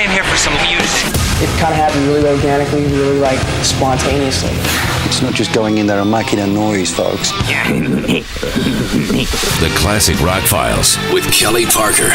came here for some music. It kind of happened really organically, really like spontaneously. It's not just going in there and making a noise, folks. The Classic Rock Files with Kelly Parker.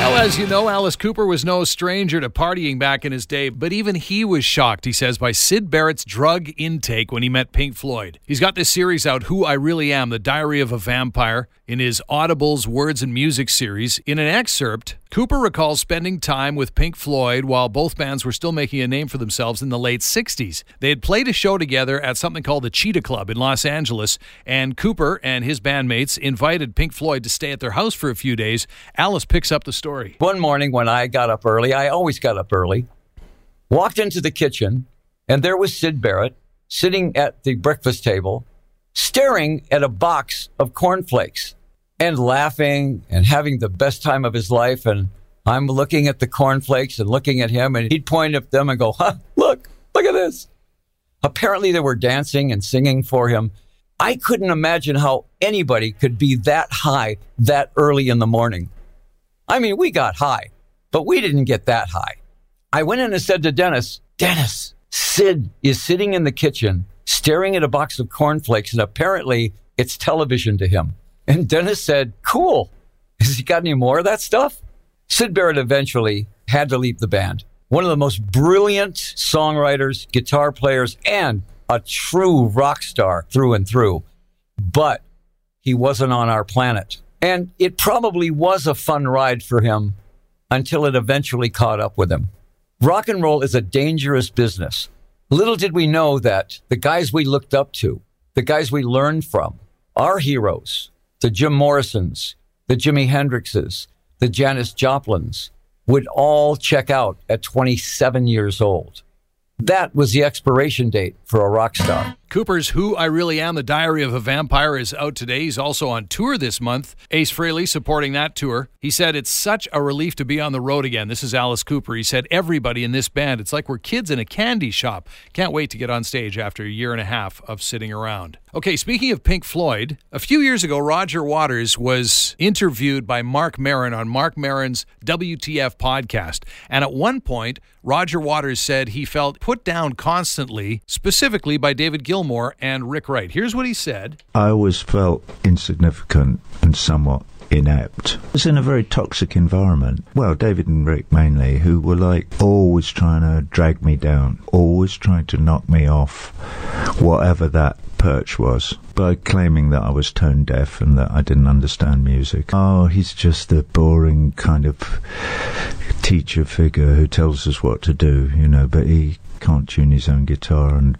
Well, as you know, Alice Cooper was no stranger to partying back in his day, but even he was shocked, he says, by Syd Barrett's drug intake when he met Pink Floyd. He's got this series out, Who I Really Am, The Diary of a Vampire, in his Audibles Words and Music series. In an excerpt, Cooper recalls spending time with Pink Floyd while both bands were still making a name for themselves in the late 60s. They had played a show together at something called the Cheetah Club in Los Angeles, and Cooper and his bandmates invited Pink Floyd to stay at their house for a few days. Alice picks up the story. One morning when I got up early, I always got up early, walked into the kitchen, and there was Syd Barrett sitting at the breakfast table, staring at a box of cornflakes and laughing and having the best time of his life. And I'm looking at the cornflakes and looking at him, and he'd point at them and go, huh, look, look at this. Apparently, they were dancing and singing for him. I couldn't imagine how anybody could be that high that early in the morning. I mean, we got high, but we didn't get that high. I went in and said to Dennis, Dennis, Syd is sitting in the kitchen staring at a box of cornflakes, and apparently it's television to him. And Dennis said, Cool. Has he got any more of that stuff? Syd Barrett eventually had to leave the band. One of the most brilliant songwriters, guitar players, and a true rock star through and through. But he wasn't on our planet. And it probably was a fun ride for him until it eventually caught up with him. Rock and roll is a dangerous business. Little did we know that the guys we looked up to, the guys we learned from, our heroes, the Jim Morrisons, the Jimi Hendrixes, the Janis Joplins, would all check out at 27 years old. That was the expiration date for a rock star. Cooper's Who I Really Am, The Diary of a Vampire is out today. He's also on tour this month. Ace Frehley supporting that tour. He said, It's such a relief to be on the road again. This is Alice Cooper. He said, Everybody in this band, it's like we're kids in a candy shop. Can't wait to get on stage after a year and a half of sitting around. Okay, speaking of Pink Floyd, a few years ago, Roger Waters was interviewed by Marc Maron on Marc Maron's WTF podcast. And at one point, Roger Waters said he felt put down constantly, specifically by David Gilmour Gilmour and Rick Wright. Here's what he said I always felt insignificant and somewhat inept. I was in a very toxic environment. Well, David and Rick mainly, who were like always trying to drag me down, always trying to knock me off, whatever that perch was, by claiming that I was tone deaf and that I didn't understand music. Oh, he's just a boring kind of teacher figure who tells us what to do, you know, but he can't tune his own guitar. And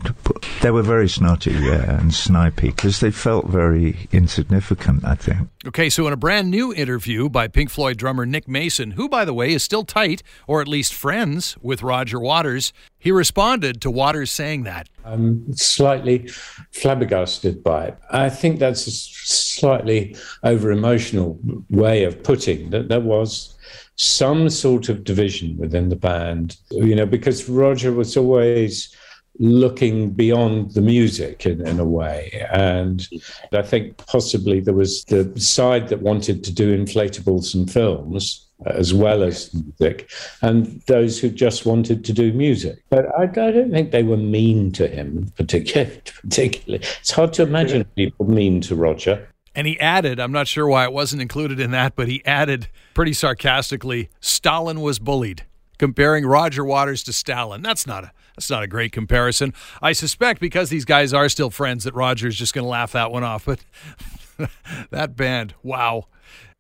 they were very snotty, yeah, and snipey because they felt very insignificant, I think. Okay, so in a brand new interview by Pink Floyd drummer Nick Mason, who, by the way, is still tight, or at least friends, with Roger Waters, he responded to Waters saying that. I'm slightly flabbergasted by it. I think that's a slightly over emotional way of putting that there was some sort of division within the band, you know, because Roger was always looking beyond the music in, in a way. And I think possibly there was the side that wanted to do inflatables and films as well as music, and those who just wanted to do music. But I, I don't think they were mean to him particularly. particularly. It's hard to imagine people mean to Roger. And he added, I'm not sure why it wasn't included in that, but he added pretty sarcastically, Stalin was bullied, comparing Roger Waters to Stalin. That's not a that's not a great comparison. I suspect because these guys are still friends that Roger's just going to laugh that one off, but that band, wow.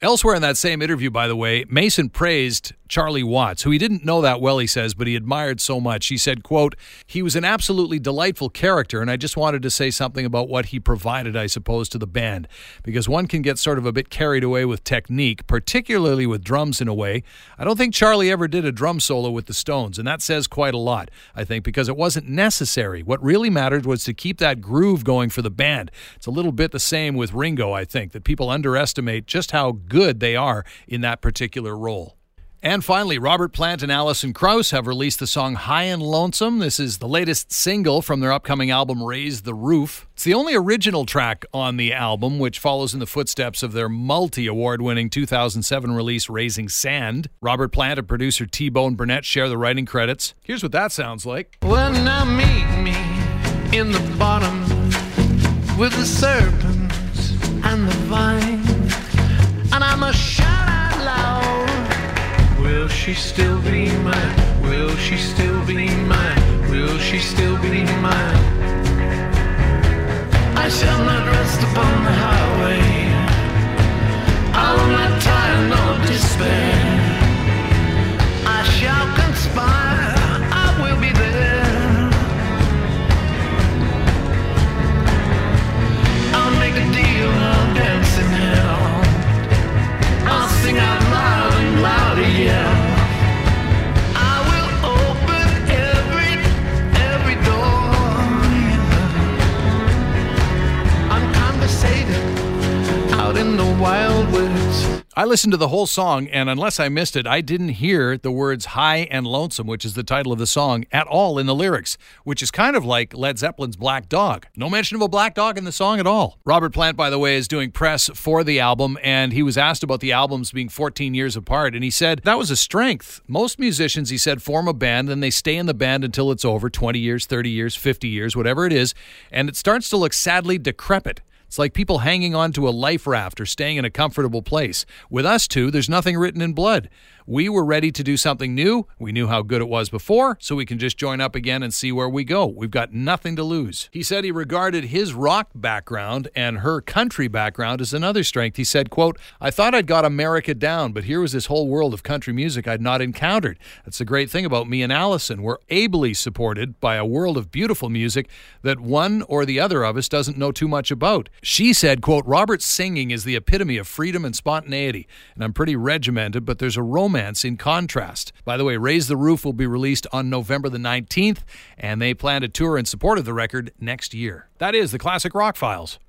Elsewhere in that same interview, by the way, Mason praised Charlie Watts, who he didn't know that well, he says, but he admired so much. He said, quote, he was an absolutely delightful character, and I just wanted to say something about what he provided, I suppose, to the band, because one can get sort of a bit carried away with technique, particularly with drums in a way. I don't think Charlie ever did a drum solo with the Stones, and that says quite a lot, I think, because it wasn't necessary. What really mattered was to keep that groove going for the band. It's a little bit the same with Ringo, I think, that people underestimate just how good they are in that particular role. And finally, Robert Plant and Alison Krauss have released the song High and Lonesome. This is the latest single from their upcoming album Raise the Roof. It's the only original track on the album, which follows in the footsteps of their multi award winning 2007 release Raising Sand. Robert Plant and producer T Bone Burnett share the writing credits. Here's what that sounds like. Well, now meet me in the bottom with the serpents and the vine. Must shout out loud Will she still be mine? Will she still be mine? Will she still be mine? I listened to the whole song, and unless I missed it, I didn't hear the words high and lonesome, which is the title of the song, at all in the lyrics, which is kind of like Led Zeppelin's Black Dog. No mention of a black dog in the song at all. Robert Plant, by the way, is doing press for the album, and he was asked about the albums being 14 years apart, and he said that was a strength. Most musicians, he said, form a band, and they stay in the band until it's over 20 years, 30 years, 50 years, whatever it is, and it starts to look sadly decrepit. It's like people hanging on to a life raft or staying in a comfortable place. With us two, there's nothing written in blood. We were ready to do something new. We knew how good it was before, so we can just join up again and see where we go. We've got nothing to lose. He said he regarded his rock background and her country background as another strength. He said, quote, I thought I'd got America down, but here was this whole world of country music I'd not encountered. That's the great thing about me and Alison. We're ably supported by a world of beautiful music that one or the other of us doesn't know too much about. She said, quote, Robert's singing is the epitome of freedom and spontaneity, and I'm pretty regimented, but there's a romance in contrast. By the way, Raise the Roof will be released on November the 19th, and they plan to tour in support of the record next year. That is the Classic Rock Files.